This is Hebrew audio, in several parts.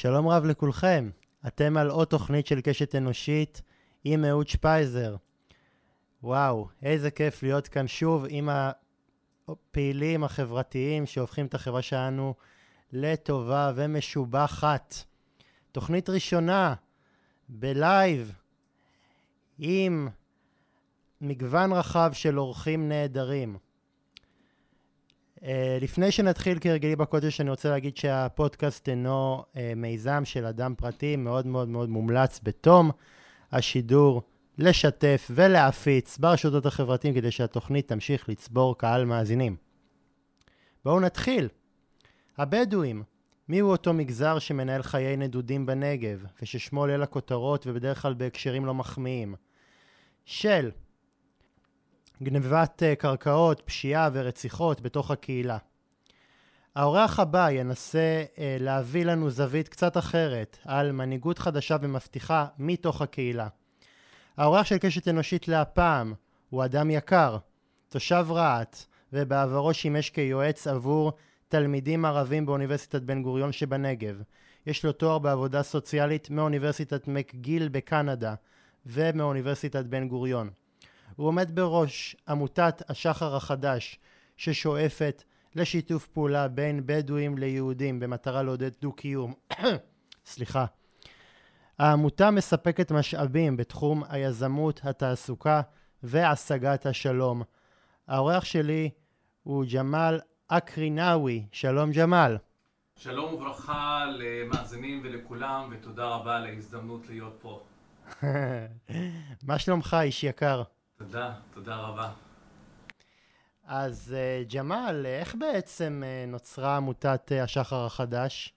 שלום רב לכולכם, אתם על עוד תוכנית של קשת אנושית עם אהוד שפייזר. וואו, איזה כיף להיות כאן שוב עם הפעילים החברתיים שהופכים את החברה שלנו לטובה ומשובחת. תוכנית ראשונה בלייב עם מגוון רחב של אורחים נהדרים. Uh, לפני שנתחיל כהרגלי בקודש, אני רוצה להגיד שהפודקאסט אינו uh, מיזם של אדם פרטי, מאוד מאוד מאוד מומלץ בתום השידור לשתף ולהפיץ ברשתות החברתיים כדי שהתוכנית תמשיך לצבור קהל מאזינים. בואו נתחיל. הבדואים, מיהו אותו מגזר שמנהל חיי נדודים בנגב, וששמו עולה לכותרות ובדרך כלל בהקשרים לא מחמיאים? של גנבת אה, קרקעות, פשיעה ורציחות בתוך הקהילה. האורח הבא ינסה אה, להביא לנו זווית קצת אחרת על מנהיגות חדשה ומבטיחה מתוך הקהילה. האורח של קשת אנושית להפעם הוא אדם יקר, תושב רהט, ובעברו שימש כיועץ עבור תלמידים ערבים באוניברסיטת בן גוריון שבנגב. יש לו תואר בעבודה סוציאלית מאוניברסיטת מקגיל בקנדה ומאוניברסיטת בן גוריון. הוא עומד בראש עמותת השחר החדש ששואפת לשיתוף פעולה בין בדואים ליהודים במטרה לעודד דו-קיום. סליחה. העמותה מספקת משאבים בתחום היזמות, התעסוקה והשגת השלום. האורח שלי הוא ג'מאל אקרינאווי. שלום ג'מאל. שלום וברכה למאזינים ולכולם ותודה רבה על ההזדמנות להיות פה. מה שלומך איש יקר? תודה, תודה רבה. אז uh, ג'מאל, איך בעצם uh, נוצרה עמותת uh, השחר החדש?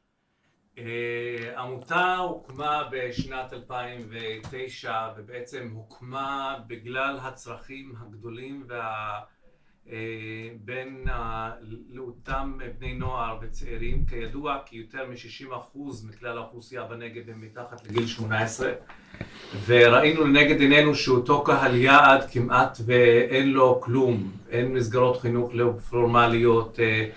עמותה הוקמה בשנת 2009 ובעצם הוקמה בגלל הצרכים הגדולים וה... אה, בין לאותם בני נוער וצעירים, כידוע כי יותר מ-60% מכלל האוכלוסייה בנגב הם מתחת לגיל 18 וראינו לנגד עינינו שאותו קהל יעד כמעט ואין לו כלום, אין מסגרות חינוך לא פורמליות, אה,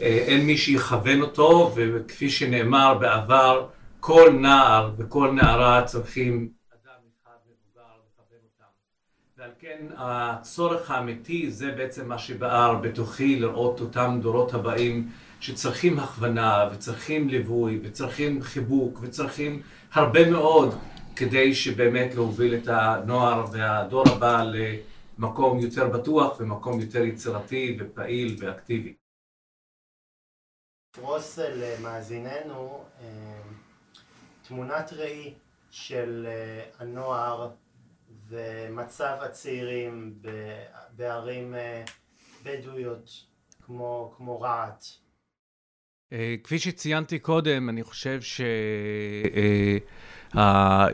אה, אין מי שיכוון אותו. וכפי שנאמר בעבר כל נער וכל נערה צריכים ועל כן הצורך האמיתי זה בעצם מה שבער בתוכי לראות אותם דורות הבאים שצריכים הכוונה וצריכים ליווי וצריכים חיבוק וצריכים הרבה מאוד כדי שבאמת להוביל את הנוער והדור הבא למקום יותר בטוח ומקום יותר יצירתי ופעיל ואקטיבי. פרוס למאזיננו אה, תמונת ראי של אה, הנוער ומצב הצעירים בערים אה, בדואיות כמו, כמו רהט. אה, כפי שציינתי קודם, אני חושב ש... אה,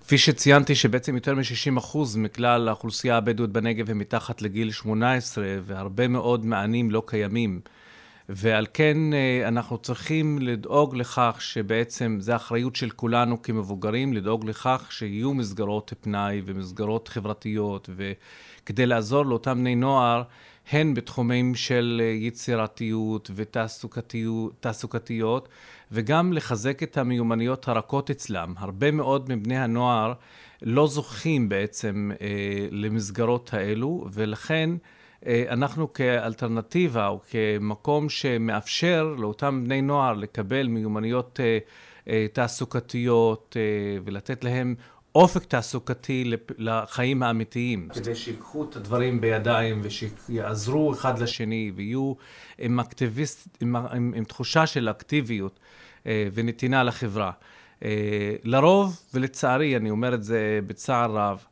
כפי שציינתי שבעצם יותר מ-60% מכלל האוכלוסייה הבדואית בנגב הם מתחת לגיל 18 והרבה מאוד מענים לא קיימים. ועל כן אה, אנחנו צריכים לדאוג לכך שבעצם זה אחריות של כולנו כמבוגרים, לדאוג לכך שיהיו מסגרות פנאי ומסגרות חברתיות, וכדי לעזור לאותם בני נוער, הן בתחומים של יצירתיות ותעסוקתיות, וגם לחזק את המיומנויות הרכות אצלם. הרבה מאוד מבני הנוער לא זוכים בעצם אה, למסגרות האלו, ולכן אה, אנחנו כאלטרנטיבה או כמקום שמאפשר לאותם בני נוער לקבל מיומנויות אה, אה, תעסוקתיות ולתת להם אופק תעסוקתי לחיים האמיתיים. כדי שיקחו את הדברים בידיים ושיעזרו אחד לשני ויהיו עם, אקטיביסט, עם, עם, עם תחושה של אקטיביות ונתינה לחברה. לרוב, ולצערי, אני אומר את זה בצער רב,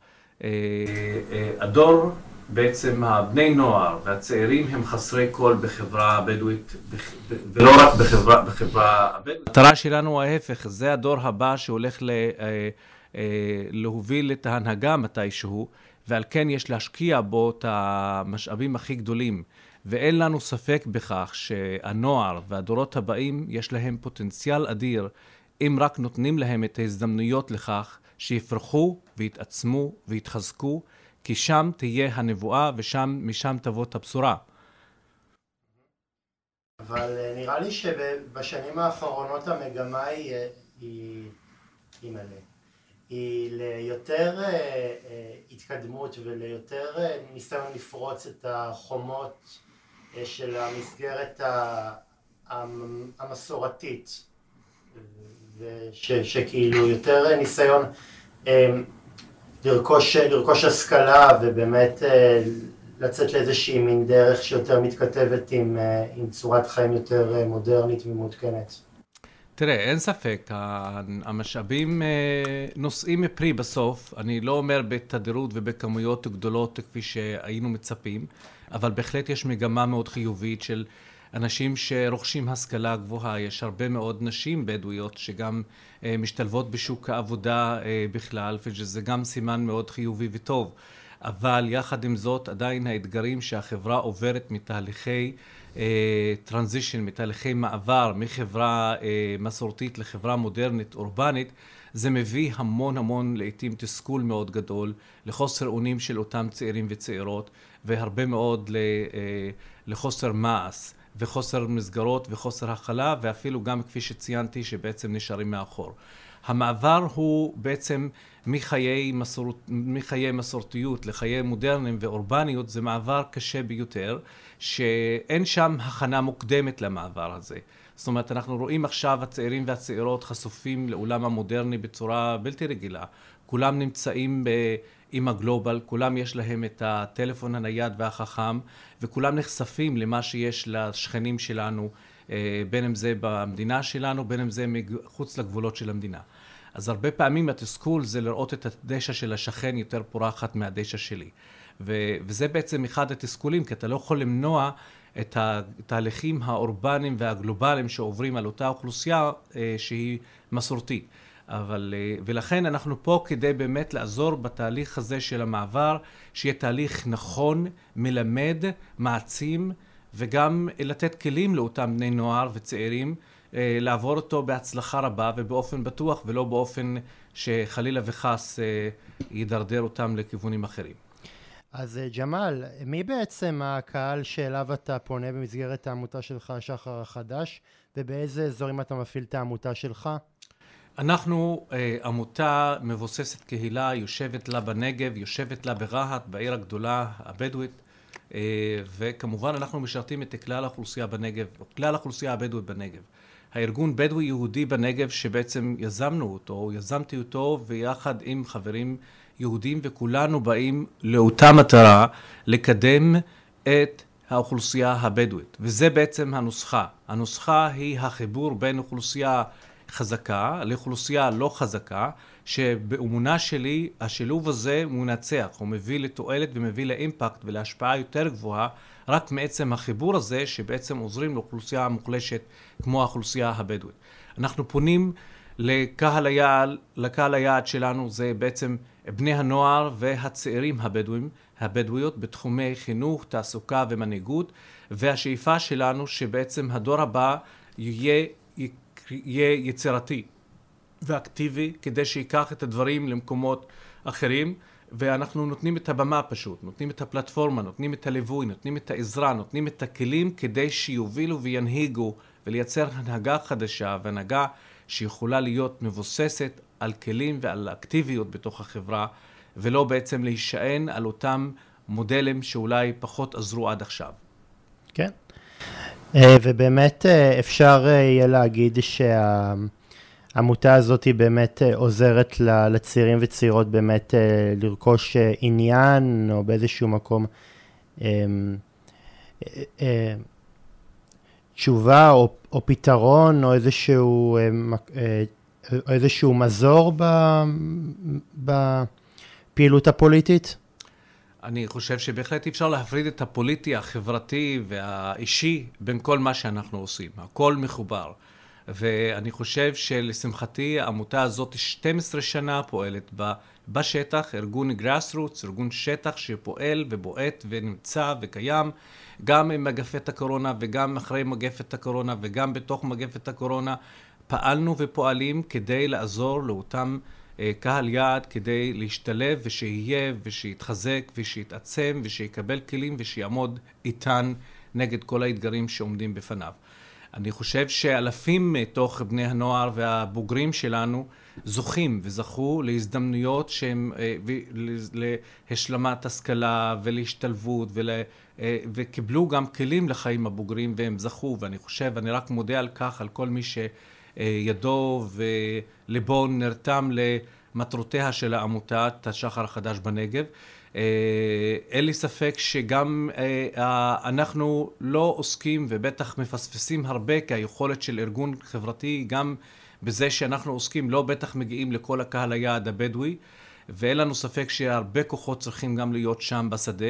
הדור בעצם הבני נוער והצעירים הם חסרי קול בחברה הבדואית, ולא רק בחברה, בחברה הבדואית. המטרה שלנו ההפך, זה הדור הבא שהולך ל, אה, אה, להוביל את ההנהגה מתישהו, ועל כן יש להשקיע בו את המשאבים הכי גדולים. ואין לנו ספק בכך שהנוער והדורות הבאים יש להם פוטנציאל אדיר אם רק נותנים להם את ההזדמנויות לכך שיפרחו ויתעצמו ויתחזקו כי שם תהיה הנבואה ומשם תבוא את הבשורה. אבל אה, נראה לי שבשנים האחרונות המגמה היא אה, היא, היא מלא. היא ליותר אה, התקדמות וליותר ניסיון לפרוץ את החומות של המסגרת המסורתית, וש, שכאילו יותר ניסיון לרכוש, לרכוש השכלה ובאמת אה, לצאת לאיזושהי מין דרך שיותר מתכתבת עם, אה, עם צורת חיים יותר אה, מודרנית ומעודכנת. תראה, אין ספק, המשאבים נושאים מפרי בסוף, אני לא אומר בתדירות ובכמויות גדולות כפי שהיינו מצפים, אבל בהחלט יש מגמה מאוד חיובית של אנשים שרוכשים השכלה גבוהה, יש הרבה מאוד נשים בדואיות שגם משתלבות בשוק העבודה בכלל, וזה גם סימן מאוד חיובי וטוב. אבל יחד עם זאת עדיין האתגרים שהחברה עוברת מתהליכי טרנזישן, uh, מתהליכי מעבר מחברה uh, מסורתית לחברה מודרנית אורבנית, זה מביא המון המון לעיתים תסכול מאוד גדול, לחוסר אונים של אותם צעירים וצעירות, והרבה מאוד ל, uh, לחוסר מעש, וחוסר מסגרות וחוסר הכלה, ואפילו גם כפי שציינתי שבעצם נשארים מאחור. המעבר הוא בעצם מחיי, מסורת, מחיי מסורתיות לחיי מודרניים ואורבניות זה מעבר קשה ביותר, שאין שם הכנה מוקדמת למעבר הזה. זאת אומרת, אנחנו רואים עכשיו הצעירים והצעירות חשופים לעולם המודרני בצורה בלתי רגילה. כולם נמצאים ב... עם הגלובל, כולם יש להם את הטלפון הנייד והחכם, וכולם נחשפים למה שיש לשכנים שלנו, אה, בין אם זה במדינה שלנו, בין אם זה מחוץ לגבולות של המדינה. אז הרבה פעמים התסכול זה לראות את הדשא של השכן יותר פורחת מהדשא שלי. ו- וזה בעצם אחד התסכולים, כי אתה לא יכול למנוע את התהליכים האורבניים והגלובליים שעוברים על אותה אוכלוסייה אה, שהיא מסורתית. אבל, אה, ולכן אנחנו פה כדי באמת לעזור בתהליך הזה של המעבר, שיהיה תהליך נכון, מלמד, מעצים, וגם לתת כלים לאותם בני נוער וצעירים אה, לעבור אותו בהצלחה רבה ובאופן בטוח ולא באופן שחלילה וחס אה, ידרדר אותם לכיוונים אחרים. אז ג'מאל, מי בעצם הקהל שאליו אתה פונה במסגרת העמותה שלך, שחר החדש, ובאיזה אזורים אתה מפעיל את העמותה שלך? אנחנו אה, עמותה מבוססת קהילה, יושבת לה בנגב, יושבת לה ברהט, בעיר הגדולה הבדואית, אה, וכמובן אנחנו משרתים את כלל האוכלוסייה בנגב, כלל האוכלוסייה הבדואית בנגב. הארגון בדואי יהודי בנגב שבעצם יזמנו אותו, יזמתי אותו ויחד עם חברים יהודים וכולנו באים לאותה מטרה לקדם את האוכלוסייה הבדואית וזה בעצם הנוסחה. הנוסחה היא החיבור בין אוכלוסייה חזקה לאוכלוסייה לא חזקה שבאמונה שלי השילוב הזה מנצח, הוא מביא לתועלת ומביא לאימפקט ולהשפעה יותר גבוהה רק מעצם החיבור הזה שבעצם עוזרים לאוכלוסייה המוחלשת כמו האוכלוסייה הבדואית. אנחנו פונים לקהל היעד, לקהל היעד שלנו זה בעצם בני הנוער והצעירים הבדואים, הבדואיות בתחומי חינוך, תעסוקה ומנהיגות והשאיפה שלנו שבעצם הדור הבא יהיה, יהיה יצירתי ואקטיבי כדי שיקח את הדברים למקומות אחרים ואנחנו נותנים את הבמה פשוט, נותנים את הפלטפורמה, נותנים את הליווי, נותנים את העזרה, נותנים את הכלים כדי שיובילו וינהיגו ולייצר הנהגה חדשה והנהגה שיכולה להיות מבוססת על כלים ועל אקטיביות בתוך החברה ולא בעצם להישען על אותם מודלים שאולי פחות עזרו עד עכשיו. כן, ובאמת אה, אפשר אה, יהיה להגיד שה... העמותה הזאת היא באמת אה, עוזרת לצעירים וצעירות באמת אה, לרכוש אה, עניין או באיזשהו מקום תשובה או, או פתרון או איזשהו, איזשהו מזור בפעילות הפוליטית? אני חושב שבהחלט אפשר להפריד את הפוליטי, החברתי והאישי בין כל מה שאנחנו עושים. הכל מחובר. ואני חושב שלשמחתי העמותה הזאת 12 שנה פועלת בשטח, ארגון grassroots, ארגון שטח שפועל ובועט ונמצא וקיים גם עם מגפת הקורונה וגם אחרי מגפת הקורונה וגם בתוך מגפת הקורונה פעלנו ופועלים כדי לעזור לאותם קהל יעד כדי להשתלב ושיהיה ושיתחזק ושיתעצם ושיקבל כלים ושיעמוד איתן נגד כל האתגרים שעומדים בפניו. אני חושב שאלפים מתוך בני הנוער והבוגרים שלנו זוכים וזכו להזדמנויות שהם אה, להשלמת השכלה ולהשתלבות ול, אה, וקיבלו גם כלים לחיים הבוגרים והם זכו ואני חושב, אני רק מודה על כך, על כל מי שידו וליבו נרתם למטרותיה של העמותת השחר החדש בנגב. אה, אין לי ספק שגם אנחנו לא עוסקים ובטח מפספסים הרבה כי היכולת של ארגון חברתי גם בזה שאנחנו עוסקים, לא בטח מגיעים לכל הקהל היעד הבדואי, ואין לנו ספק שהרבה כוחות צריכים גם להיות שם בשדה.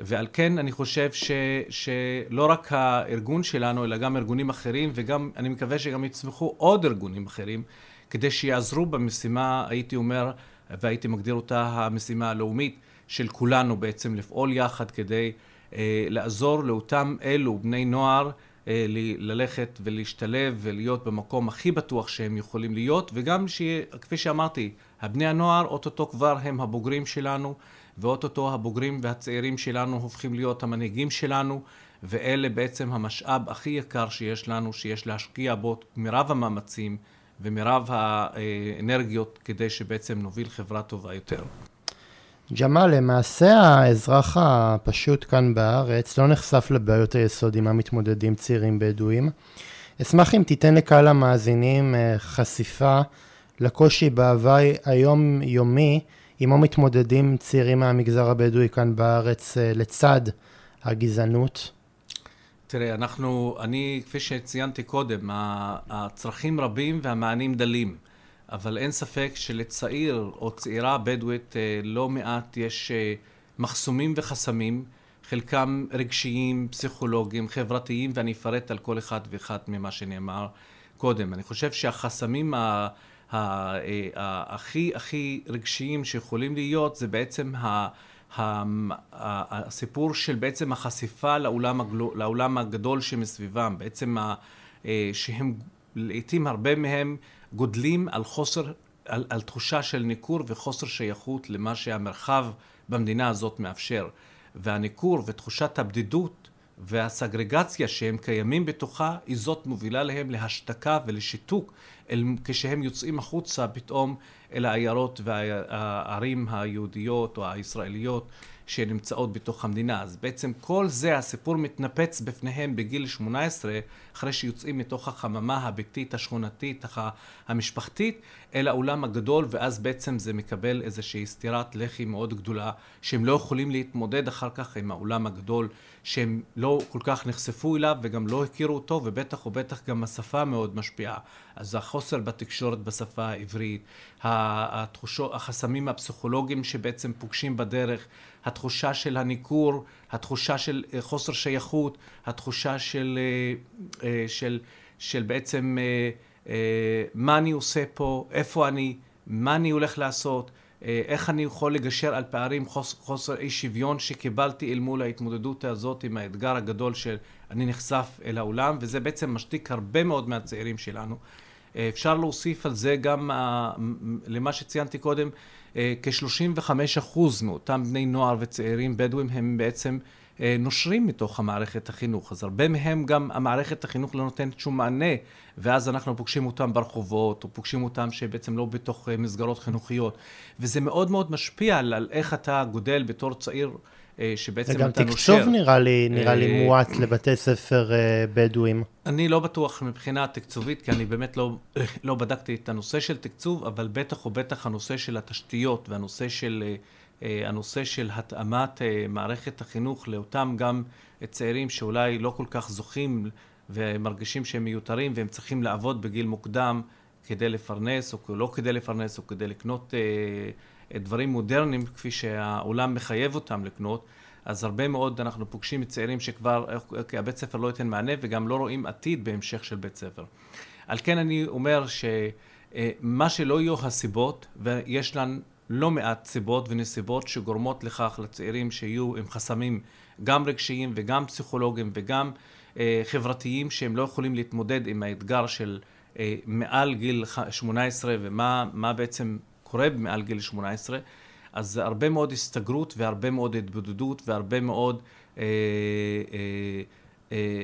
ועל כן אני חושב ש, שלא רק הארגון שלנו, אלא גם ארגונים אחרים, וגם, אני מקווה שגם יצמחו עוד ארגונים אחרים, כדי שיעזרו במשימה, הייתי אומר, והייתי מגדיר אותה המשימה הלאומית של כולנו בעצם, לפעול יחד כדי אה, לעזור לאותם אלו, בני נוער, אה, ללכת ולהשתלב ולהיות במקום הכי בטוח שהם יכולים להיות, וגם שכפי שאמרתי, הבני הנוער אוטוטו כבר הם הבוגרים שלנו, ואוטוטו הבוגרים והצעירים שלנו הופכים להיות המנהיגים שלנו, ואלה בעצם המשאב הכי יקר שיש לנו, שיש להשקיע בו מרב המאמצים ומרב האנרגיות כדי שבעצם נוביל חברה טובה יותר. ג'מאל, למעשה האזרח הפשוט כאן בארץ לא נחשף לבעיות היסוד עם המתמודדים צעירים בדואים. אשמח אם תיתן לקהל המאזינים אה, חשיפה לקושי בהוואי היום-יומי עמו מתמודדים צעירים מהמגזר הבדואי כאן בארץ אה, לצד הגזענות. תראה, אנחנו, אני, כפי שציינתי קודם, הצרכים רבים והמענים דלים. אבל אין ספק שלצעיר או צעירה בדואית אה, לא מעט יש אה, מחסומים וחסמים, חלקם רגשיים, פסיכולוגיים, חברתיים, ואני אפרט על כל אחד ואחד ממה שנאמר קודם. אני חושב שהחסמים ה... אה, הכי הכי רגשיים שיכולים להיות זה בעצם ה... הסיפור של בעצם החשיפה לעולם, הגלו, לעולם הגדול שמסביבם, בעצם ה, שהם לעיתים הרבה מהם גודלים על חוסר, על, על תחושה של ניכור וחוסר שייכות למה שהמרחב במדינה הזאת מאפשר. והניכור ותחושת הבדידות והסגרגציה שהם קיימים בתוכה, היא זאת מובילה להם להשתקה ולשיתוק אל, כשהם יוצאים החוצה פתאום אל העיירות והערים היהודיות או הישראליות שנמצאות בתוך המדינה. אז בעצם כל זה, הסיפור מתנפץ בפניהם בגיל 18, אחרי שיוצאים מתוך החממה הביתית, השכונתית, המשפחתית, אל האולם הגדול, ואז בעצם זה מקבל איזושהי סטירת לחי מאוד גדולה, שהם לא יכולים להתמודד אחר כך עם האולם הגדול, שהם לא כל כך נחשפו אליו וגם לא הכירו אותו, ובטח ובטח גם השפה מאוד משפיעה. אז החוסר בתקשורת בשפה העברית, התחושות, החסמים הפסיכולוגיים שבעצם פוגשים בדרך, התחושה של הניכור, התחושה של אה, חוסר שייכות, התחושה של, אה, אה, של, של בעצם מה אני עושה פה, איפה אני, מה אני הולך לעשות, איך אני יכול לגשר על פערים, חוסר אי שוויון שקיבלתי אל מול ההתמודדות הזאת עם האתגר הגדול שאני נחשף אל העולם, וזה בעצם משתיק הרבה מאוד מהצעירים שלנו. אפשר להוסיף על זה גם למה שציינתי קודם, אה, כ-35% מאותם בני נוער וצעירים בדואים הם בעצם אה, נושרים מתוך המערכת החינוך. אז הרבה מהם גם המערכת החינוך לא נותנת שום מענה, ואז אנחנו פוגשים אותם ברחובות, או פוגשים אותם שבעצם לא בתוך אה, מסגרות חינוכיות. וזה מאוד מאוד משפיע על, על איך אתה גודל בתור צעיר. אה, שבעצם אתה נושר. וגם תקצוב נראה לי, נראה לי אה, מועט לבתי ספר אה, בדואים. אני לא בטוח מבחינה תקצובית, כי אני באמת לא, לא בדקתי את הנושא של תקצוב, אבל בטח ובטח הנושא של התשתיות והנושא של, הנושא של התאמת מערכת החינוך לאותם גם צעירים שאולי לא כל כך זוכים ומרגישים שהם מיותרים והם צריכים לעבוד בגיל מוקדם כדי לפרנס, או לא כדי לפרנס, או כדי לקנות... דברים מודרניים כפי שהעולם מחייב אותם לקנות, אז הרבה מאוד אנחנו פוגשים צעירים שכבר, אוקיי, הבית ספר לא ייתן מענה וגם לא רואים עתיד בהמשך של בית ספר. על כן אני אומר שמה שלא יהיו הסיבות, ויש לנו לא מעט סיבות ונסיבות שגורמות לכך לצעירים שיהיו עם חסמים גם רגשיים וגם פסיכולוגיים וגם אה, חברתיים שהם לא יכולים להתמודד עם האתגר של אה, מעל גיל 18 ומה בעצם קורה מעל גיל 18, אז זה הרבה מאוד הסתגרות והרבה מאוד התבודדות והרבה מאוד אה, אה, אה,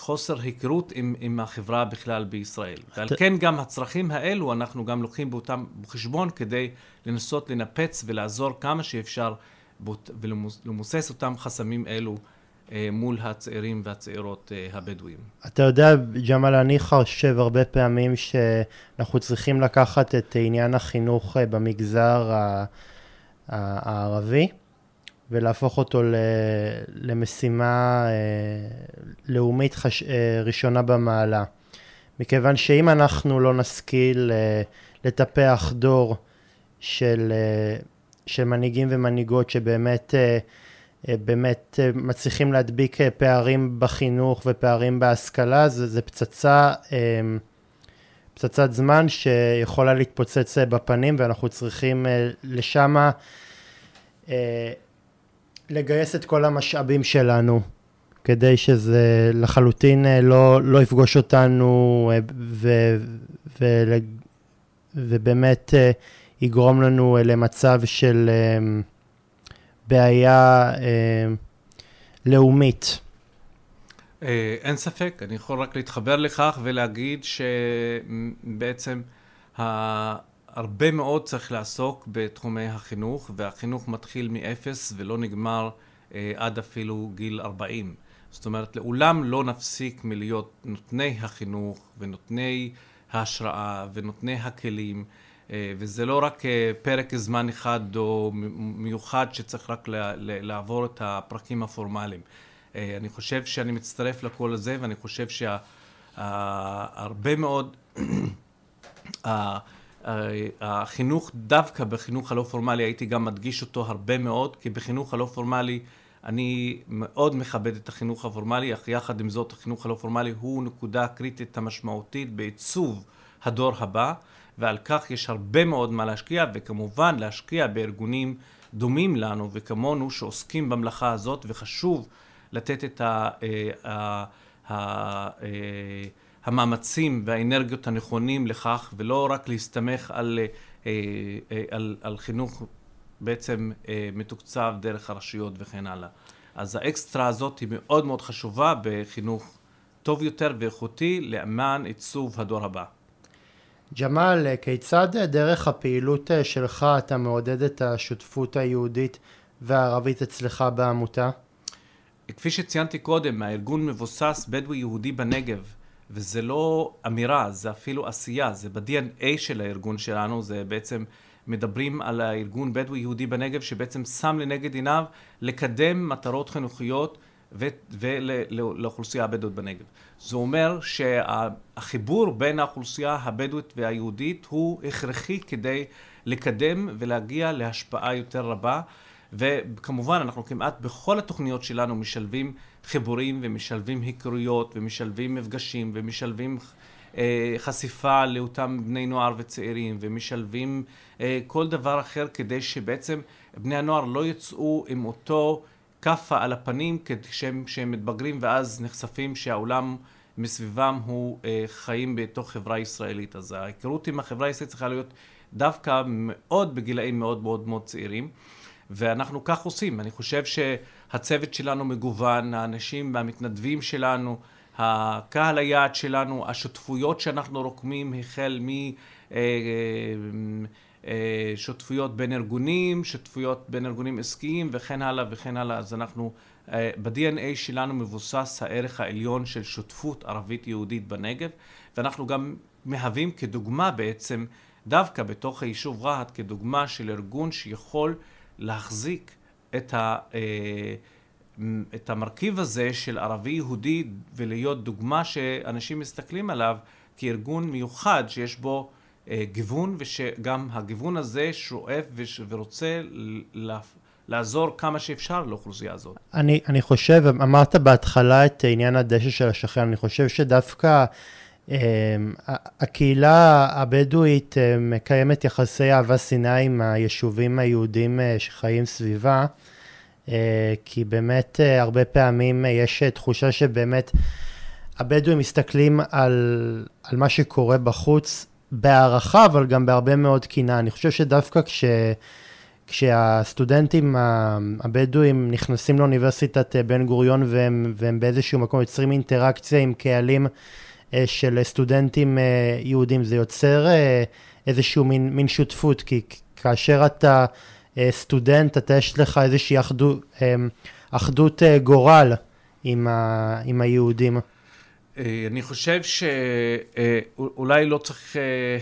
חוסר היכרות עם, עם החברה בכלל בישראל. ועל כן גם הצרכים האלו אנחנו גם לוקחים באותם בחשבון כדי לנסות לנפץ ולעזור כמה שאפשר ולמוסס אותם חסמים אלו אה, מול הצעירים והצעירות אה, הבדואים. אתה יודע, ג'מאל, אני חושב הרבה פעמים שאנחנו צריכים לקחת את עניין החינוך אה, במגזר הערבי ולהפוך אותו למשימה לאומית חש... ראשונה במעלה. מכיוון שאם אנחנו לא נשכיל לטפח דור של, של מנהיגים ומנהיגות שבאמת אה, באמת אה, מצליחים להדביק אה, פערים בחינוך ופערים בהשכלה, זה, זה פצצה, פצצת זמן שיכולה להתפוצץ בפנים ואנחנו צריכים לשמה לגייס את כל המשאבים שלנו כדי שזה לחלוטין לא, לא יפגוש אותנו ו, ו, ובאמת יגרום לנו למצב של בעיה אה, לאומית. אה, אין ספק, אני יכול רק להתחבר לכך ולהגיד שבעצם הרבה מאוד צריך לעסוק בתחומי החינוך, והחינוך מתחיל מאפס ולא נגמר אה, עד אפילו גיל 40. זאת אומרת, לעולם לא נפסיק מלהיות נותני החינוך ונותני ההשראה ונותני הכלים. אה, וזה לא רק אה, פרק זמן אחד או מיוחד שצריך רק לעבור את הפרקים הפורמליים. אה, אני חושב שאני מצטרף לכל הזה ואני חושב שהרבה מאוד החינוך, דווקא בחינוך הלא פורמלי, הייתי גם מדגיש אותו הרבה מאוד, כי בחינוך הלא פורמלי אני מאוד מכבד את החינוך הפורמלי, אך יחד עם זאת החינוך הלא פורמלי הוא נקודה קריטית המשמעותית בעיצוב הדור הבא. ועל כך יש הרבה מאוד מה להשקיע, וכמובן להשקיע בארגונים דומים לנו וכמונו שעוסקים במלאכה הזאת, וחשוב לתת את ה, אה, ה, ה, אה, המאמצים והאנרגיות הנכונים לכך, ולא רק להסתמך על, אה, על, על חינוך בעצם מתוקצב דרך הרשויות וכן הלאה. אז האקסטרה הזאת היא מאוד מאוד חשובה בחינוך טוב יותר ואיכותי למען עיצוב הדור הבא. ג'מאל, כיצד דרך הפעילות שלך אתה מעודד את השותפות היהודית והערבית אצלך בעמותה? כפי שציינתי קודם, הארגון מבוסס בדואי יהודי בנגב, וזה לא אמירה, זה אפילו עשייה, זה ב-DNA של הארגון שלנו, זה בעצם מדברים על הארגון בדואי יהודי בנגב, שבעצם שם לנגד עיניו לקדם מטרות חינוכיות ולאוכלוסייה הבדואית בנגב. זה אומר שהחיבור בין האוכלוסייה הבדואית והיהודית הוא הכרחי כדי לקדם ולהגיע להשפעה יותר רבה. וכמובן אנחנו כמעט בכל התוכניות שלנו משלבים חיבורים ומשלבים היכרויות ומשלבים מפגשים ומשלבים אה, חשיפה לאותם בני נוער וצעירים ומשלבים אה, כל דבר אחר כדי שבעצם בני הנוער לא יצאו עם אותו כאפה על הפנים כשהם, כשהם מתבגרים ואז נחשפים שהעולם מסביבם הוא אה, חיים בתוך חברה ישראלית. אז ההיכרות עם החברה הישראלית צריכה להיות דווקא מאוד בגילאים מאוד מאוד מאוד צעירים. ואנחנו כך עושים. אני חושב שהצוות שלנו מגוון, האנשים והמתנדבים שלנו, הקהל היעד שלנו, השותפויות שאנחנו רוקמים החל מ... אה, אה, בין ארגונים, שותפויות בין ארגונים עסקיים וכן הלאה וכן הלאה. אז אנחנו, אה, ב-DNA שלנו מבוסס הערך העליון של שותפות ערבית יהודית בנגב, ואנחנו גם מהווים כדוגמה בעצם, דווקא בתוך היישוב רהט, כדוגמה של ארגון שיכול להחזיק את, ה, אה, את המרכיב הזה של ערבי יהודי ולהיות דוגמה שאנשים מסתכלים עליו כארגון מיוחד שיש בו אה, גיוון, ושגם הגיוון הזה שואף ורוצה לעזור כמה שאפשר לאוכלוסייה הזאת. אני, אני חושב, אמרת בהתחלה את עניין הדשא של השכן, אני חושב שדווקא הקהילה הבדואית um, מקיימת יחסי אהבה שנאה עם היישובים היהודים uh, שחיים סביבה, uh, כי באמת הרבה פעמים יש תחושה שבאמת הבדואים מסתכלים על, על מה שקורה בחוץ בהערכה, אבל גם בהרבה מאוד קינה. אני חושב שדווקא כש... כשהסטודנטים הבדואים נכנסים לאוניברסיטת בן גוריון והם, והם באיזשהו מקום יוצרים אינטראקציה עם קהלים של סטודנטים יהודים, זה יוצר איזשהו מין, מין שותפות, כי כאשר אתה סטודנט, אתה יש לך איזושהי אחדות, אחדות גורל עם, ה, עם היהודים. אה, אני חושב שאולי לא צריך, אה,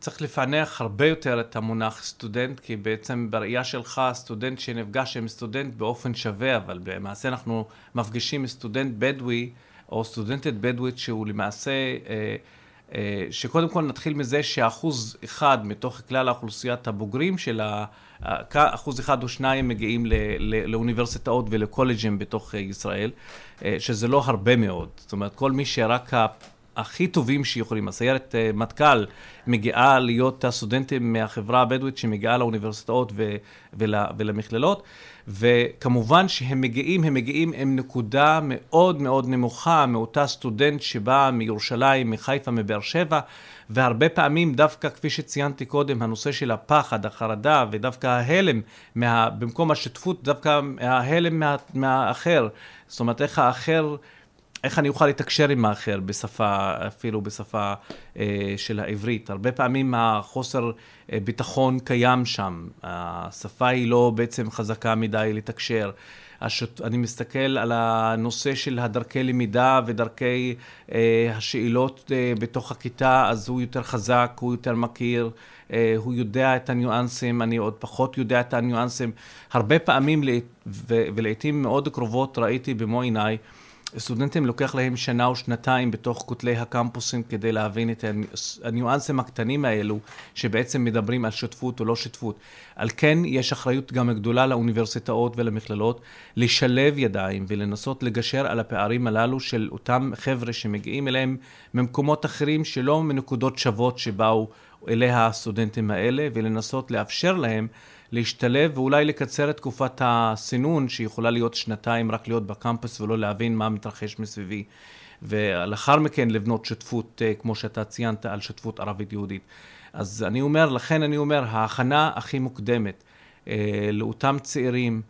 צריך לפענח הרבה יותר את המונח סטודנט, כי בעצם בראייה שלך סטודנט שנפגש עם סטודנט באופן שווה, אבל למעשה אנחנו מפגישים סטודנט בדואי או סטודנטית בדואית שהוא למעשה, אה, שקודם כל נתחיל מזה שאחוז אחד מתוך כלל האוכלוסיית הבוגרים של ה... אחוז אחד או שניים מגיעים לאוניברסיטאות ולקולג'ים בתוך ישראל, אה, שזה לא הרבה מאוד. זאת אומרת, כל מי שרק הכי טובים שיכולים, הסיירת אה, מטכ"ל מגיעה להיות הסטודנטים מהחברה הבדואית שמגיעה לאוניברסיטאות ולמכללות, וכמובן שהם מגיעים, הם מגיעים עם נקודה מאוד מאוד נמוכה מאותה סטודנט שבאה מירושלים, מחיפה, מבאר שבע, והרבה פעמים דווקא, כפי שציינתי קודם, הנושא של הפחד, החרדה, ודווקא ההלם, מה, במקום השותפות, דווקא ההלם מה, מהאחר. זאת אומרת, איך האחר... איך אני אוכל לתקשר עם האחר בשפה, אפילו בשפה אה, של העברית. הרבה פעמים החוסר אה, ביטחון קיים שם. השפה היא לא בעצם חזקה מדי לתקשר. השוט... אני מסתכל על הנושא של הדרכי למידה ודרכי אה, השאלות אה, בתוך הכיתה, אז הוא יותר חזק, הוא יותר מכיר, אה, הוא יודע את הניואנסים, אני עוד פחות יודע את הניואנסים. הרבה פעמים ו... ולעיתים מאוד קרובות ראיתי במו עיניי סטודנטים לוקח להם שנה או שנתיים בתוך כותלי הקמפוסים כדי להבין את הניואנסים הקטנים האלו שבעצם מדברים על שותפות או לא שותפות. על כן יש אחריות גם גדולה לאוניברסיטאות ולמכללות לשלב ידיים ולנסות לגשר על הפערים הללו של אותם חבר'ה שמגיעים אליהם ממקומות אחרים שלא מנקודות שוות שבאו אליה הסטודנטים האלה ולנסות לאפשר להם להשתלב ואולי לקצר את תקופת הסינון, שיכולה להיות שנתיים רק להיות בקמפוס ולא להבין מה מתרחש מסביבי. ולאחר מכן לבנות שותפות, אה, כמו שאתה ציינת, על שותפות ערבית-יהודית. אז אני אומר, לכן אני אומר, ההכנה הכי מוקדמת אה, לאותם צעירים,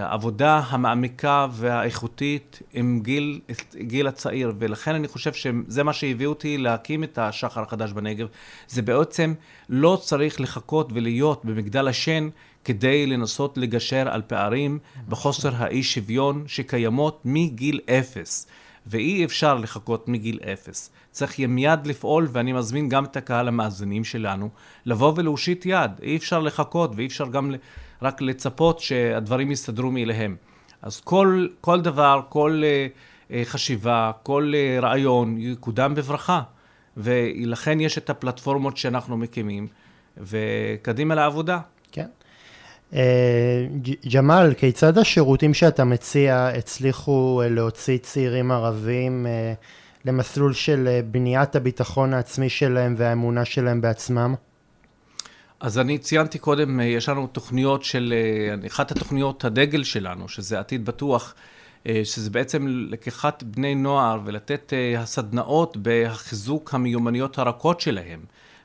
העבודה המעמיקה והאיכותית עם גיל, גיל הצעיר, ולכן אני חושב שזה מה שהביא אותי להקים את השחר החדש בנגב. זה בעצם לא צריך לחכות ולהיות במגדל השן כדי לנסות לגשר על פערים בחוסר האי שוויון שקיימות מגיל אפס. ואי אפשר לחכות מגיל אפס. צריך מיד לפעול, ואני מזמין גם את הקהל המאזינים שלנו לבוא ולהושיט יד. אי אפשר לחכות ואי אפשר גם רק לצפות שהדברים יסתדרו מאליהם. אז כל, כל דבר, כל uh, חשיבה, כל uh, רעיון יקודם בברכה. ולכן יש את הפלטפורמות שאנחנו מקימים, וקדימה לעבודה. כן. Uh, ג'מאל, כיצד השירותים שאתה מציע הצליחו להוציא צעירים ערבים למסלול של בניית הביטחון העצמי שלהם והאמונה שלהם בעצמם? אז אני ציינתי קודם, אה, יש לנו תוכניות של, אה, אחת התוכניות הדגל שלנו, שזה עתיד בטוח, אה, שזה בעצם לקיחת בני נוער ולתת הסדנאות בחיזוק המיומנויות הרכות שלהם.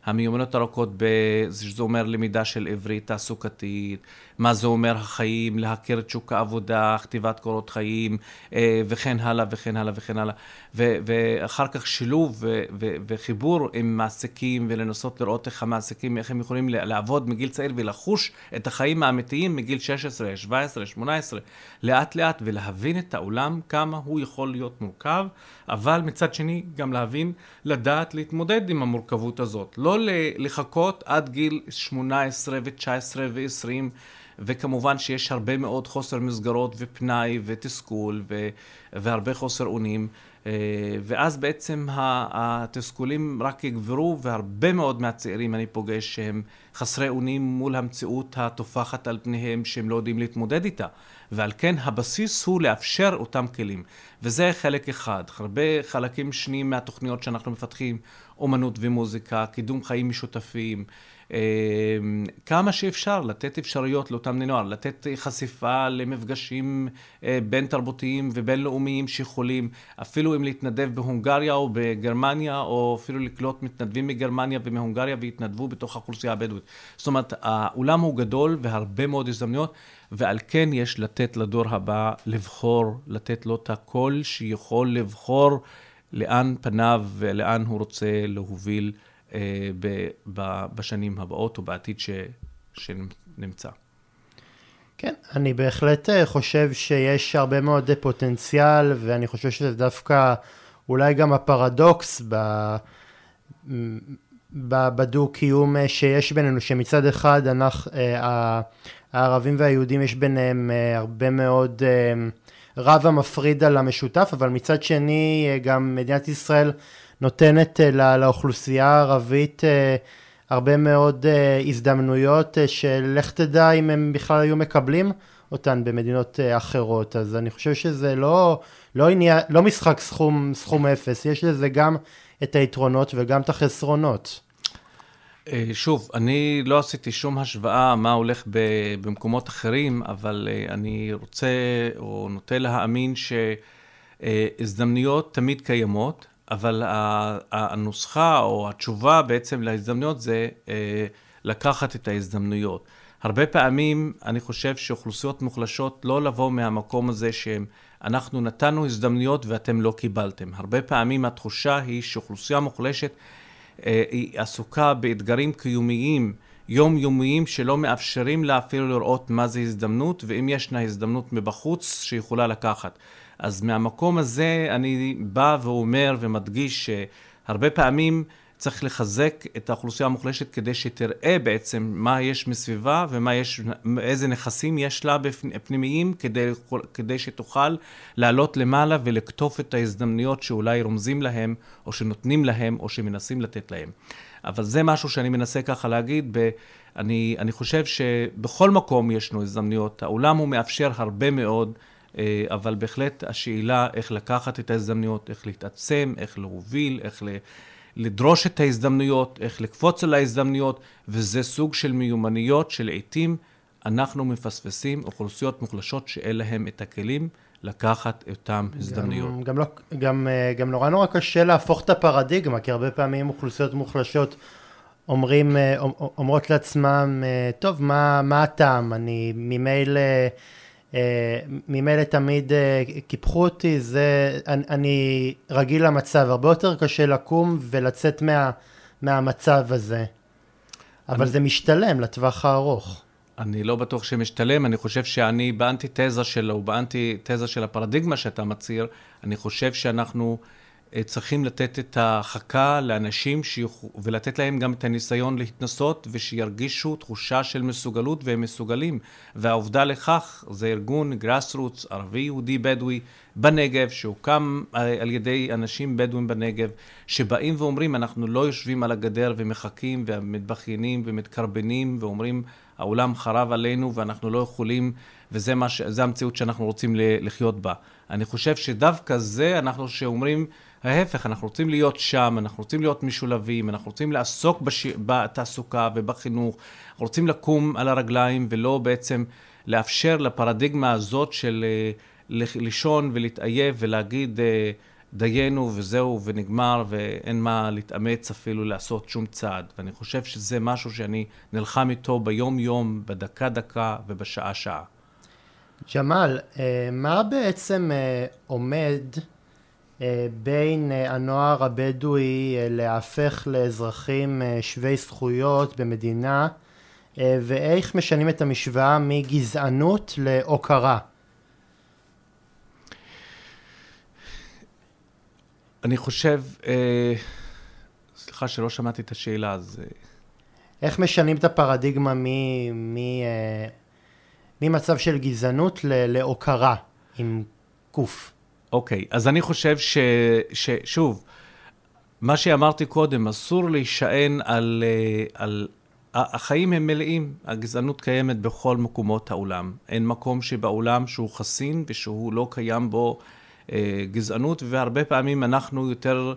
המיומנויות הרכות, זה אומר למידה של עברית תעסוקתית, מה זה אומר החיים, להכיר את שוק העבודה, כתיבת קורות חיים, אה, וכן הלאה וכן הלאה וכן הלאה. ו- ואחר כך שילוב ו- ו- וחיבור עם מעסיקים, ולנסות לראות איך המעסיקים, איך הם יכולים לעבוד מגיל צעיר ולחוש את החיים האמיתיים מגיל 16, 17, 18, לאט לאט, ולהבין את העולם, כמה הוא יכול להיות מורכב, אבל מצד שני גם להבין, לדעת להתמודד עם המורכבות הזאת. לא לחכות עד גיל 18 ו-19 ו-20. וכמובן שיש הרבה מאוד חוסר מסגרות ופנאי ותסכול ו- והרבה חוסר אונים. אה, ואז בעצם התסכולים רק יגברו, והרבה מאוד מהצעירים אני פוגש שהם חסרי אונים מול המציאות הטופחת על פניהם, שהם לא יודעים להתמודד איתה. ועל כן הבסיס הוא לאפשר אותם כלים. וזה חלק אחד. הרבה חלקים שניים מהתוכניות שאנחנו מפתחים, אומנות ומוזיקה, קידום חיים משותפים, כמה שאפשר לתת אפשרויות לאותם בני נוער, לתת חשיפה למפגשים אה, בין תרבותיים ובינלאומיים שיכולים, אפילו אם להתנדב בהונגריה או בגרמניה, או אפילו לקלוט מתנדבים מגרמניה ומהונגריה ויתנדבו בתוך האוכלוסייה הבדואית. זאת אומרת, האולם הוא גדול והרבה מאוד הזדמנויות, ועל כן יש לתת לדור הבא לבחור, לתת לו את הקול שיכול לבחור לאן פניו ולאן הוא רוצה להוביל. אה, בשנים הבאות או בעתיד ש, שנמצא. כן, אני בהחלט אה, חושב שיש הרבה מאוד פוטנציאל, ואני חושב שזה דווקא אולי גם הפרדוקס ב... בדו-קיום אה, שיש בינינו, שמצד אחד אנחנו, הערבים והיהודים יש ביניהם הרבה מאוד רב המפריד על המשותף, אבל מצד שני גם מדינת ישראל נותנת אה, לאוכלוסייה הערבית אה, הרבה מאוד אה, הזדמנויות שלך תדע אם הם בכלל היו מקבלים אותן במדינות אחרות. אז אני חושב שזה לא, לא, עניין, לא משחק סכום, סכום אפס, יש לזה גם את היתרונות וגם את החסרונות. שוב, אני לא עשיתי שום השוואה מה הולך במקומות אחרים, אבל אני רוצה או נוטה להאמין שהזדמנויות תמיד קיימות. אבל הנוסחה או התשובה בעצם להזדמנויות זה אה, לקחת את ההזדמנויות. הרבה פעמים אני חושב שאוכלוסיות מוחלשות לא לבוא מהמקום הזה שהם אנחנו נתנו הזדמנויות ואתם לא קיבלתם. הרבה פעמים התחושה היא שאוכלוסייה מוחלשת אה, היא עסוקה באתגרים קיומיים יומיומיים שלא מאפשרים לה אפילו לראות מה זה הזדמנות ואם ישנה הזדמנות מבחוץ שיכולה לקחת. אז מהמקום הזה אני בא ואומר ומדגיש שהרבה פעמים צריך לחזק את האוכלוסייה המוחלשת כדי שתראה בעצם מה יש מסביבה ומה יש, איזה נכסים יש לה פנימיים כדי, כדי שתוכל לעלות למעלה ולקטוף את ההזדמנויות שאולי רומזים להם או שנותנים להם או שמנסים לתת להם. אבל זה משהו שאני מנסה ככה להגיד, ב, אני, אני חושב שבכל מקום ישנו הזדמנויות, העולם הוא מאפשר הרבה מאוד אבל בהחלט השאלה איך לקחת את ההזדמנויות, איך להתעצם, איך להוביל, איך לדרוש את ההזדמנויות, איך לקפוץ על ההזדמנויות, וזה סוג של מיומנויות שלעיתים אנחנו מפספסים אוכלוסיות מוחלשות שאין להם את הכלים לקחת אותן הזדמנויות. גם, גם, לא, גם, אה, גם נורא נורא קשה להפוך את הפרדיגמה, כי הרבה פעמים אוכלוסיות מוחלשות אומרים, אה, אומרות לעצמם, טוב, מה, מה הטעם? אני ממילא... אה, ממילא תמיד אה, קיפחו אותי, זה, אני, אני רגיל למצב, הרבה יותר קשה לקום ולצאת מה, מהמצב הזה. אבל אני... זה משתלם לטווח הארוך. אני לא בטוח שמשתלם, אני חושב שאני באנטי-תזה שלו, באנטי-תזה של הפרדיגמה שאתה מצהיר, אני חושב שאנחנו צריכים לתת את החכה לאנשים שיוכ... ולתת להם גם את הניסיון להתנסות ושירגישו תחושה של מסוגלות והם מסוגלים. והעובדה לכך זה ארגון גראס רוטס ערבי יהודי בדואי בנגב שהוקם אה, על ידי אנשים בדואים בנגב שבאים ואומרים אנחנו לא יושבים על הגדר ומחכים ומתבכיינים ומתקרבנים ואומרים העולם חרב עלינו ואנחנו לא יכולים וזה מה ש... המציאות שאנחנו רוצים לחיות בה. אני חושב שדווקא זה אנחנו שאומרים ההפך, אנחנו רוצים להיות שם, אנחנו רוצים להיות משולבים, אנחנו רוצים לעסוק בש... בתעסוקה ובחינוך, אנחנו רוצים לקום על הרגליים ולא בעצם לאפשר לפרדיגמה הזאת של אה, לישון ולהתעייף ולהגיד אה, דיינו וזהו ונגמר ואין מה להתאמץ אפילו לעשות שום צעד. ואני חושב שזה משהו שאני נלחם איתו ביום-יום, בדקה-דקה ובשעה-שעה. ג'מאל, אה, מה בעצם עומד בין אה, הנוער הבדואי אה, להפך לאזרחים שווי זכויות במדינה ואיך משנים את המשוואה מגזענות להוקרה. אני חושב, סליחה שלא שמעתי את השאלה, אז... איך משנים את הפרדיגמה ממצב של גזענות להוקרה עם קוף? אוקיי, okay, אז אני חושב ש, ששוב, מה שאמרתי קודם, אסור להישען על, אה, על... החיים הם מלאים, הגזענות קיימת בכל מקומות העולם. אין מקום שבעולם שהוא חסין ושהוא לא קיים בו גזענות, והרבה פעמים אנחנו יותר,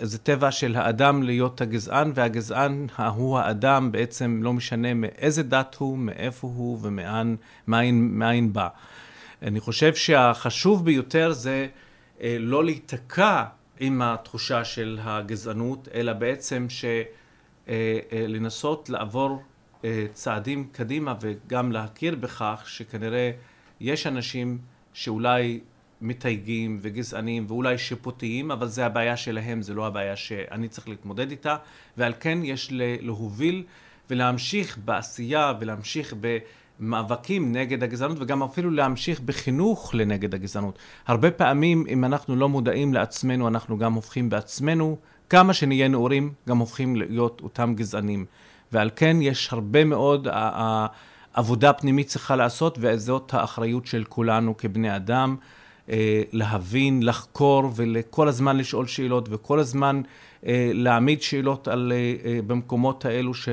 זה טבע של האדם להיות הגזען, והגזען הוא האדם בעצם לא משנה מאיזה דת הוא, מאיפה הוא ומאין בא. אני חושב שהחשוב ביותר זה לא להיתקע עם התחושה של הגזענות, אלא בעצם שלנסות לעבור צעדים קדימה וגם להכיר בכך שכנראה יש אנשים שאולי מתייגים וגזענים ואולי שיפוטיים, אבל זה הבעיה שלהם, זה לא הבעיה שאני צריך להתמודד איתה, ועל כן יש להוביל ולהמשיך בעשייה ולהמשיך במאבקים נגד הגזענות וגם אפילו להמשיך בחינוך לנגד הגזענות. הרבה פעמים אם אנחנו לא מודעים לעצמנו, אנחנו גם הופכים בעצמנו, כמה שנהיה נאורים, גם הופכים להיות אותם גזענים. ועל כן יש הרבה מאוד עבודה פנימית צריכה לעשות, וזאת האחריות של כולנו כבני אדם, אה, להבין, לחקור וכל הזמן לשאול שאלות וכל הזמן אה, להעמיד שאלות על, אה, במקומות האלו ש,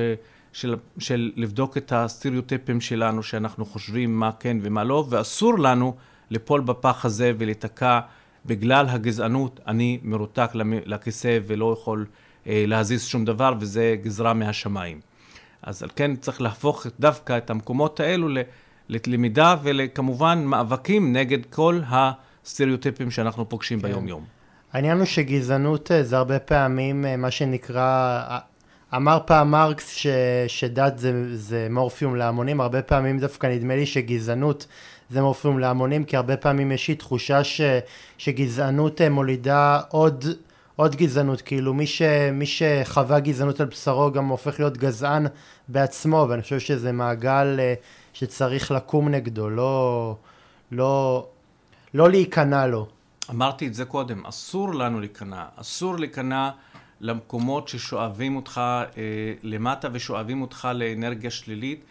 של, של לבדוק את הסטריאוטיפים שלנו, שאנחנו חושבים מה כן ומה לא, ואסור לנו ליפול בפח הזה ולהיתקע בגלל הגזענות, אני מרותק לכיסא ולא יכול להזיז שום דבר, וזה גזרה מהשמיים. אז על כן צריך להפוך דווקא את המקומות האלו ללמידה וכמובן מאבקים נגד כל הסטריאוטיפים שאנחנו פוגשים כן. ביום-יום. העניין הוא שגזענות אה, זה הרבה פעמים אה, מה שנקרא, אמר פעם מרקס ש, שדת זה, זה מורפיום להמונים, הרבה פעמים דווקא נדמה לי שגזענות זה מורפיום להמונים, כי הרבה פעמים יש לי תחושה ש, שגזענות אה, מולידה עוד עוד גזענות, כאילו מי, ש, מי שחווה גזענות על בשרו גם הופך להיות גזען בעצמו, ואני חושב שזה מעגל uh, שצריך לקום נגדו, לא, לא, לא להיכנע לו. אמרתי את זה קודם, אסור לנו להיכנע, אסור להיכנע למקומות ששואבים אותך אה, למטה ושואבים אותך לאנרגיה שלילית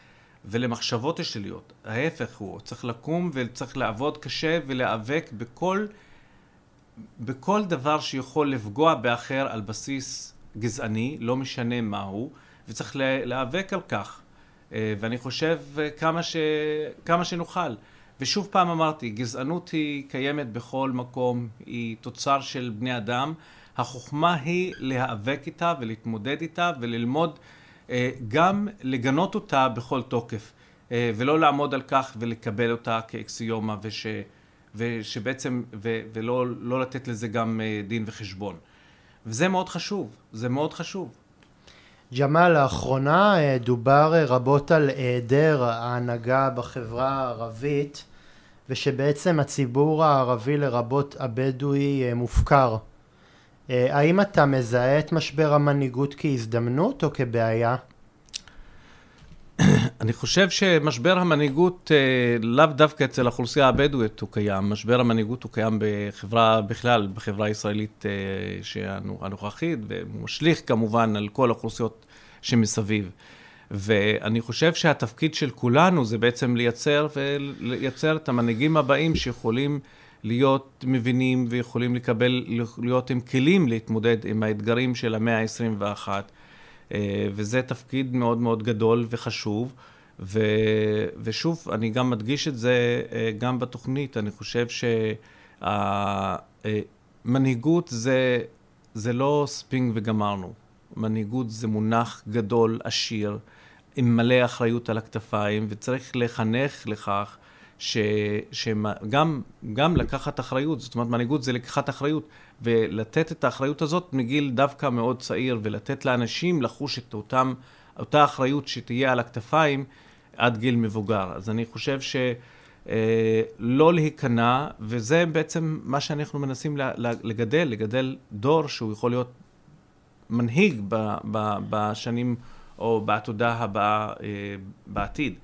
ולמחשבות השליליות. ההפך הוא, צריך לקום וצריך לעבוד קשה ולהיאבק בכל בכל דבר שיכול לפגוע באחר על בסיס גזעני, לא משנה מהו, וצריך להיאבק על כך. אה, ואני חושב אה, כמה, ש... כמה שנוכל. ושוב פעם אמרתי, גזענות היא קיימת בכל מקום, היא תוצר של בני אדם. החוכמה היא להיאבק איתה ולהתמודד איתה וללמוד אה, גם לגנות אותה בכל תוקף, ולא לעמוד על כך ולקבל אותה כאקסיומה וש... ושבעצם, ו, ולא לא לתת לזה גם אה, דין וחשבון. וזה מאוד חשוב, זה מאוד חשוב. ג'מאל, לאחרונה אה, דובר אה, רבות על היעדר ההנהגה בחברה הערבית, ושבעצם הציבור הערבי לרבות הבדואי מופקר. האם אתה מזהה את משבר המנהיגות כהזדמנות או כבעיה? אני חושב שמשבר המנהיגות, אה, לאו דווקא אצל האוכלוסייה הבדואית הוא קיים, משבר המנהיגות הוא קיים בחברה בכלל, בחברה הישראלית אה, הנוכחית, והוא משליך כמובן על כל האוכלוסיות שמסביב. ואני חושב שהתפקיד של כולנו זה בעצם לייצר ולייצר את המנהיגים הבאים שיכולים להיות מבינים ויכולים לקבל, להיות עם כלים להתמודד עם האתגרים של המאה ה-21. אה, וזה תפקיד מאוד מאוד גדול וחשוב. ו, ושוב, אני גם מדגיש את זה אה, גם בתוכנית, אני חושב שהמנהיגות זה, זה לא זבנג וגמרנו. מנהיגות זה מונח גדול, עשיר, עם מלא אחריות על הכתפיים, וצריך לחנך לכך שגם גם לקחת אחריות, זאת אומרת מנהיגות זה לקיחת אחריות, ולתת את האחריות הזאת מגיל דווקא מאוד צעיר, ולתת לאנשים לחוש את אותם, אותה אחריות שתהיה על הכתפיים עד גיל מבוגר. אז אני חושב שלא אה, להיכנע, וזה בעצם מה שאנחנו מנסים לגדל, לגדל דור שהוא יכול להיות מנהיג בשנים או בעתודה הבאה אה, בעתיד.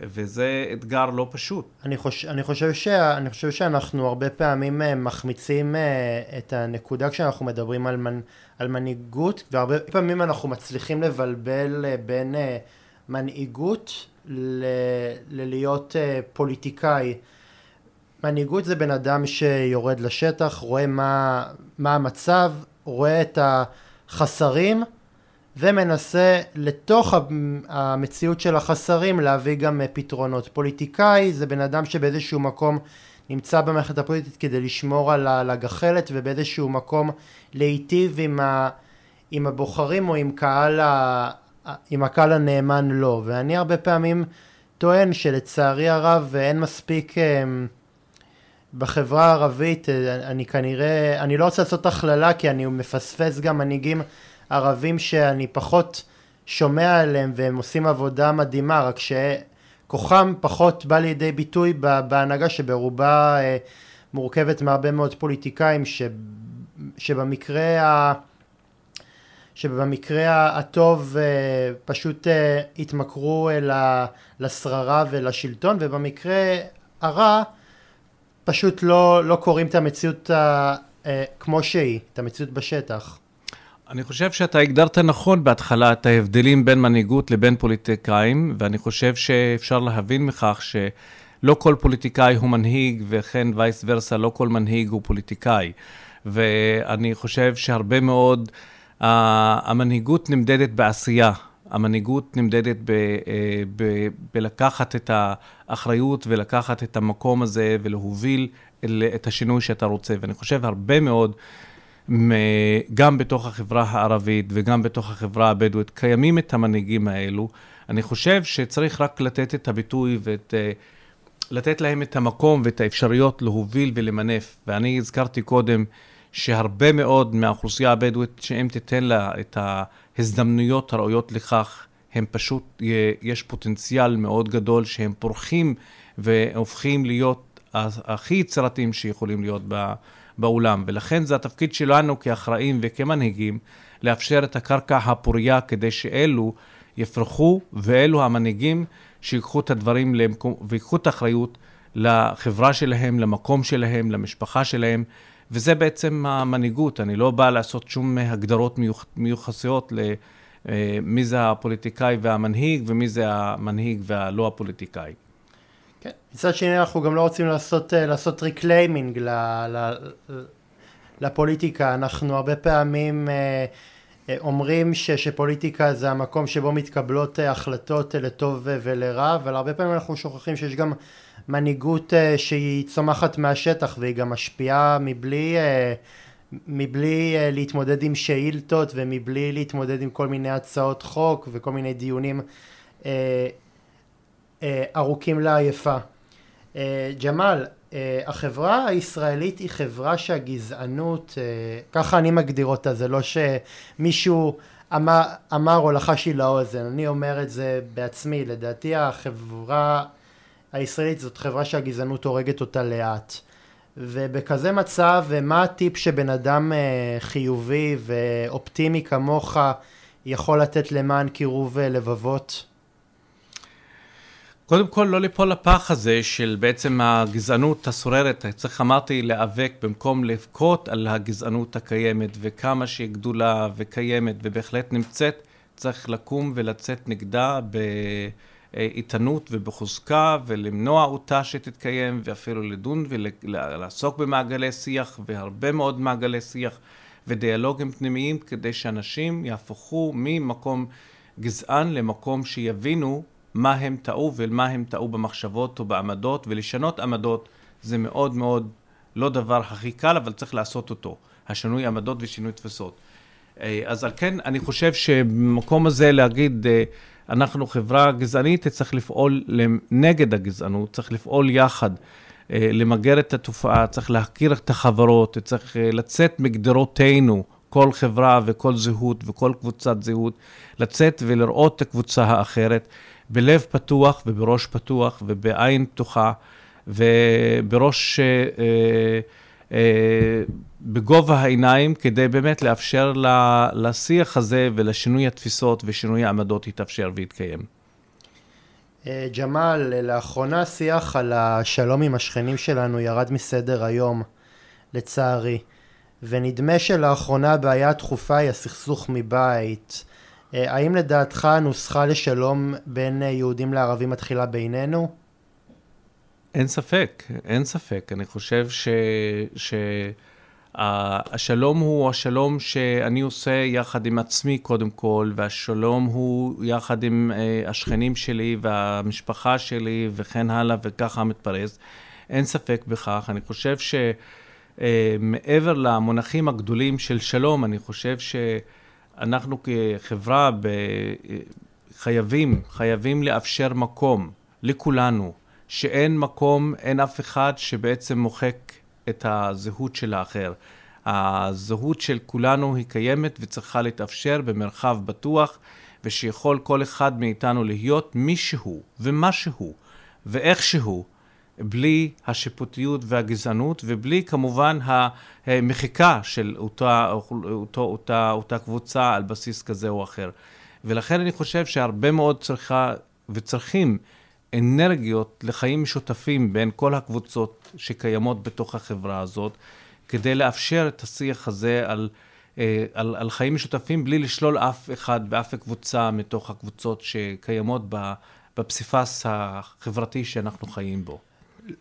וזה אתגר לא פשוט. אני, חוש, אני, חושב, שה, אני חושב שאנחנו הרבה פעמים אה, מחמיצים אה, את הנקודה כשאנחנו מדברים על, מנ, על מנהיגות, והרבה פעמים אנחנו מצליחים לבלבל אה, בין מנהיגות ל, ללהיות פוליטיקאי. מנהיגות זה בן אדם שיורד לשטח, רואה מה, מה המצב, רואה את החסרים, ומנסה לתוך המציאות של החסרים להביא גם אה, פתרונות. פוליטיקאי זה בן אדם שבאיזשהו מקום נמצא במערכת הפוליטית כדי לשמור על הגחלת ובאיזשהו מקום להיטיב עם, ה, עם הבוחרים או עם קהל, ה, עם הקהל הנאמן לו. ואני הרבה פעמים טוען שלצערי הרב אין מספיק אה, בחברה הערבית, אה, אני כנראה, אני לא רוצה לעשות הכללה כי אני מפספס גם מנהיגים ערבים שאני פחות שומע עליהם והם עושים עבודה מדהימה, רק שכוחם פחות בא לידי ביטוי בהנהגה שברובה אה, מורכבת מהרבה מאוד פוליטיקאים ש, שבמקרה ה... שבמקרה הטוב אה, פשוט אה, התמכרו לשררה ולשלטון ובמקרה הרע פשוט לא, לא קוראים את המציאות כמו שהיא, את המציאות בשטח. אני חושב שאתה הגדרת נכון בהתחלה את ההבדלים בין מנהיגות לבין פוליטיקאים, ואני חושב שאפשר להבין מכך שלא כל פוליטיקאי הוא מנהיג, וכן וייס ורסה, לא כל מנהיג הוא פוליטיקאי. ואני חושב שהרבה מאוד, uh, המנהיגות נמדדת בעשייה. המנהיגות נמדדת ב, uh, ב, בלקחת את האחריות ולקחת את המקום הזה ולהוביל את השינוי שאתה רוצה. ואני חושב הרבה מאוד גם בתוך החברה הערבית וגם בתוך החברה הבדואית, קיימים את המנהיגים האלו. אני חושב שצריך רק לתת את הביטוי ואת... אה, להם את המקום ואת האפשרויות להוביל ולמנף. ואני הזכרתי קודם שהרבה מאוד מהאוכלוסייה הבדואית, שאם תיתן לה את ההזדמנויות הראויות לכך, הם פשוט, יש פוטנציאל מאוד גדול שהם פורחים והופכים להיות הכי יצירתיים שיכולים להיות ב... באולם, ולכן זה התפקיד שלנו כאחראים וכמנהיגים לאפשר את הקרקע הפורייה כדי שאלו יפרחו, ואלו המנהיגים שיקחו את הדברים למקום, ויקחו את האחריות לחברה שלהם, למקום שלהם, למשפחה שלהם, וזה בעצם המנהיגות. אני לא בא לעשות שום הגדרות מיוחסות למי אה, זה הפוליטיקאי והמנהיג, ומי זה המנהיג והלא הפוליטיקאי. כן. מצד שני אנחנו גם לא רוצים לעשות, אה, לעשות reclaiming ל, ל, לפוליטיקה, אנחנו הרבה פעמים אה, אה, אומרים ש, שפוליטיקה זה המקום שבו מתקבלות החלטות לטוב ולרע, אבל הרבה פעמים אנחנו שוכחים שיש גם מנהיגות שהיא צומחת מהשטח והיא גם משפיעה מבלי, מבלי להתמודד עם שאילתות ומבלי להתמודד עם כל מיני הצעות חוק וכל מיני דיונים ארוכים לעייפה. אה, ג'מאל, אה, החברה הישראלית היא חברה שהגזענות, ככה אני מגדיר אותה, זה לא שמישהו אמר, אמר או לחש לי לאוזן, אני אומר את זה בעצמי, לדעתי החברה הישראלית זאת חברה שהגזענות הורגת אותה לאט. ובכזה מצב, מה הטיפ שבן אדם חיובי ואופטימי כמוך יכול לתת למען קירוב לבבות? קודם כל, לא ליפול לפח הזה של בעצם הגזענות השוררת. צריך, אמרתי, להיאבק במקום לבכות על הגזענות הקיימת, וכמה שהיא גדולה וקיימת ובהחלט נמצאת, צריך לקום ולצאת נגדה באיתנות ובחוזקה, ולמנוע אותה שתתקיים, ואפילו לדון ולעסוק במעגלי שיח, והרבה מאוד מעגלי שיח ודיאלוגים פנימיים, כדי שאנשים יהפכו ממקום גזען למקום שיבינו מה הם טעו ומה הם טעו במחשבות או בעמדות, ולשנות עמדות זה מאוד מאוד לא דבר הכי קל, אבל צריך לעשות אותו, השינוי עמדות ושינוי תפיסות. אה, אז על כן, אני חושב שבמקום הזה להגיד, אה, אנחנו חברה גזענית, צריך לפעול נגד הגזענות, צריך לפעול יחד, אה, למגר את התופעה, צריך להכיר את החברות, צריך לצאת מגדרותינו, כל חברה וכל זהות וכל קבוצת זהות, לצאת ולראות את הקבוצה האחרת. בלב פתוח ובראש פתוח ובעין פתוחה ובראש, אה, אה, בגובה העיניים, כדי באמת לאפשר לשיח הזה ולשינוי התפיסות ושינוי העמדות יתאפשר ויתקיים. אה, ג'מאל, לאחרונה שיח על השלום עם השכנים שלנו ירד מסדר היום, לצערי. ונדמה שלאחרונה הבעיה הדחופה היא הסכסוך מבית. אה, האם לדעתך הנוסחה לשלום בין אה, יהודים לערבים מתחילה בינינו? אין ספק, אין ספק. אני חושב ש... ש... הוא השלום שאני עושה יחד עם עצמי קודם כל, והשלום הוא יחד עם אה, השכנים שלי והמשפחה שלי וכן הלאה וככה מתפרס. אין ספק בכך. אני חושב שמעבר למונחים הגדולים של שלום, אני חושב שאנחנו כחברה ב... חייבים, חייבים לאפשר מקום לכולנו, שאין מקום, אין אף אחד שבעצם מוחק את הזהות של האחר. הזהות של כולנו היא קיימת וצריכה להתאפשר במרחב בטוח, ושיכול כל אחד מאיתנו להיות מישהו ומשהו ואיכשהו, בלי השיפוטיות והגזענות, ובלי כמובן המחיקה של אותה, אותה, אותה, אותה קבוצה על בסיס כזה או אחר. ולכן אני חושב שהרבה מאוד צריכה וצריכים אנרגיות לחיים משותפים בין כל הקבוצות שקיימות בתוך החברה הזאת, כדי לאפשר את השיח הזה על, אה, על, על חיים משותפים בלי לשלול אף אחד ואף קבוצה מתוך הקבוצות שקיימות בפסיפס החברתי שאנחנו חיים בו.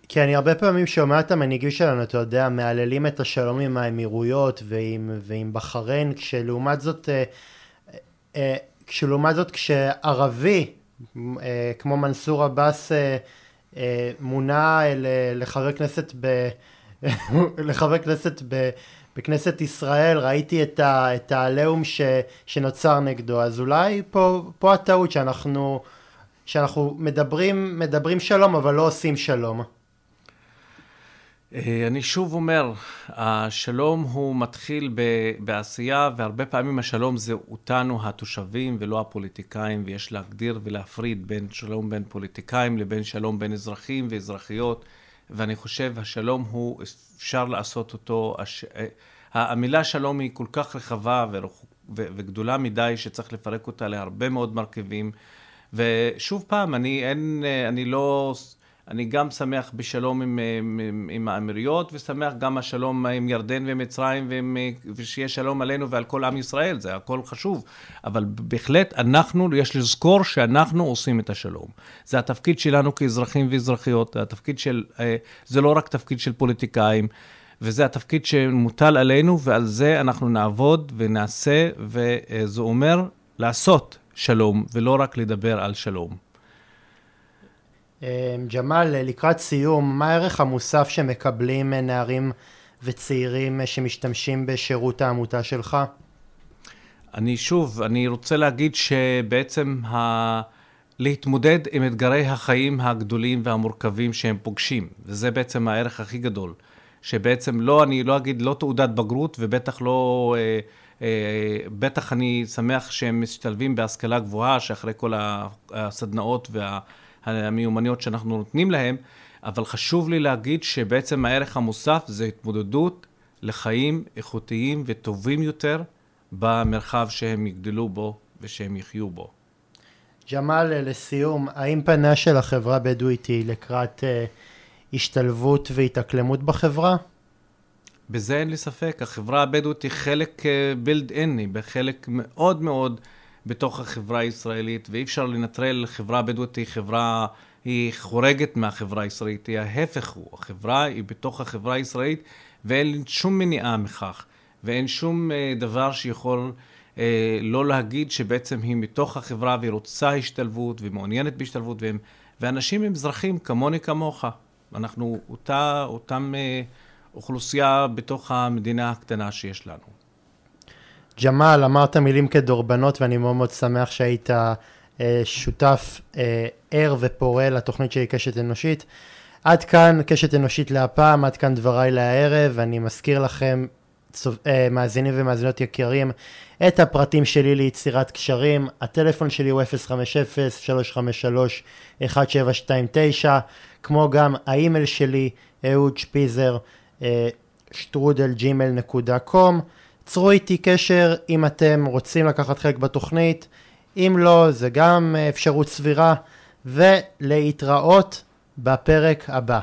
כי אני הרבה פעמים שומע את המנהיגים שלנו, אתה יודע, מהללים את השלום עם האמירויות ועם, ועם בחריין, כשלעומת זאת, אה, אה, כשלעומת זאת כשערבי, אה, כמו מנסור עבאס, מונה לחבר כנסת ב... לחבר כנסת ב... בכנסת ישראל, ראיתי את העליהום ש... שנוצר נגדו, אז אולי פה, פה הטעות שאנחנו, שאנחנו מדברים, מדברים שלום אבל לא עושים שלום. אה, אני שוב אומר, השלום הוא מתחיל בעשייה, והרבה פעמים השלום זה אותנו התושבים ולא הפוליטיקאים, ויש להגדיר ולהפריד בין שלום בין פוליטיקאים לבין שלום בין אזרחים ואזרחיות, ואני חושב השלום הוא, אפשר לעשות אותו, הש... אה, המילה שלום היא כל כך רחבה ורחוק, וגדולה מדי שצריך לפרק אותה להרבה מאוד מרכיבים. ושוב פעם, אני, אין, אה, אני לא אני גם שמח בשלום עם, עם, עם האמירויות, ושמח גם השלום עם ירדן ומצרים, ועם, ושיהיה שלום עלינו ועל כל עם ישראל, זה הכל חשוב. אבל בהחלט, אנחנו, יש לזכור שאנחנו עושים את השלום. זה התפקיד שלנו כאזרחים ואזרחיות, זה התפקיד של, אה, זה לא רק תפקיד של פוליטיקאים. וזה התפקיד שמוטל עלינו, ועל זה אנחנו נעבוד ונעשה, וזה אומר לעשות שלום, ולא רק לדבר על שלום. אמ, ג'מאל, לקראת סיום, מה הערך המוסף שמקבלים נערים וצעירים שמשתמשים בשירות העמותה שלך? אני שוב, אני רוצה להגיד שבעצם ה... להתמודד עם אתגרי החיים הגדולים והמורכבים שהם פוגשים, וזה בעצם הערך הכי גדול. שבעצם לא, אני לא אגיד לא תעודת בגרות, ובטח לא, אה, אה, בטח אני שמח שהם משתלבים בהשכלה גבוהה, שאחרי כל הסדנאות וה... המיומנויות שאנחנו נותנים להם, אבל חשוב לי להגיד שבעצם הערך המוסף זה התמודדות לחיים איכותיים וטובים יותר במרחב שהם יגדלו בו ושהם יחיו בו. ג'מאל, לסיום, האם פנה של החברה הבדואית היא לקראת uh, השתלבות והתאקלמות בחברה? בזה אין לי ספק. החברה הבדואית היא חלק בילד אין, היא בחלק מאוד מאוד בתוך החברה הישראלית, ואי אפשר לנטרל חברה בדואית היא חברה, היא חורגת מהחברה הישראלית, היא ההפך הוא, החברה היא בתוך החברה הישראלית, ואין שום מניעה מכך, ואין שום uh, דבר שיכול uh, לא להגיד שבעצם היא מתוך החברה והיא רוצה השתלבות ומעוניינת בהשתלבות, והם, ואנשים הם אזרחים כמוני כמוך. אנחנו אותה, אותם uh, אוכלוסייה בתוך המדינה הקטנה שיש לנו. ג'מאל, אמרת מילים כדורבנות ואני מאוד מאוד שמח שהיית אה, שותף אה, ער ופורה לתוכנית שלי קשת אנושית. עד כאן קשת אנושית להפעם, עד כאן דבריי להערב, אני מזכיר לכם, אה, מאזינים ומאזינות יקרים, את הפרטים שלי ליצירת קשרים, הטלפון שלי הוא 050-353-1729, כמו גם האימייל שלי, אהוד שפיזר, אה, שטרודל ג'ימל נקודה קום. צרו איתי קשר אם אתם רוצים לקחת חלק בתוכנית, אם לא, זה גם אפשרות סבירה, ולהתראות בפרק הבא.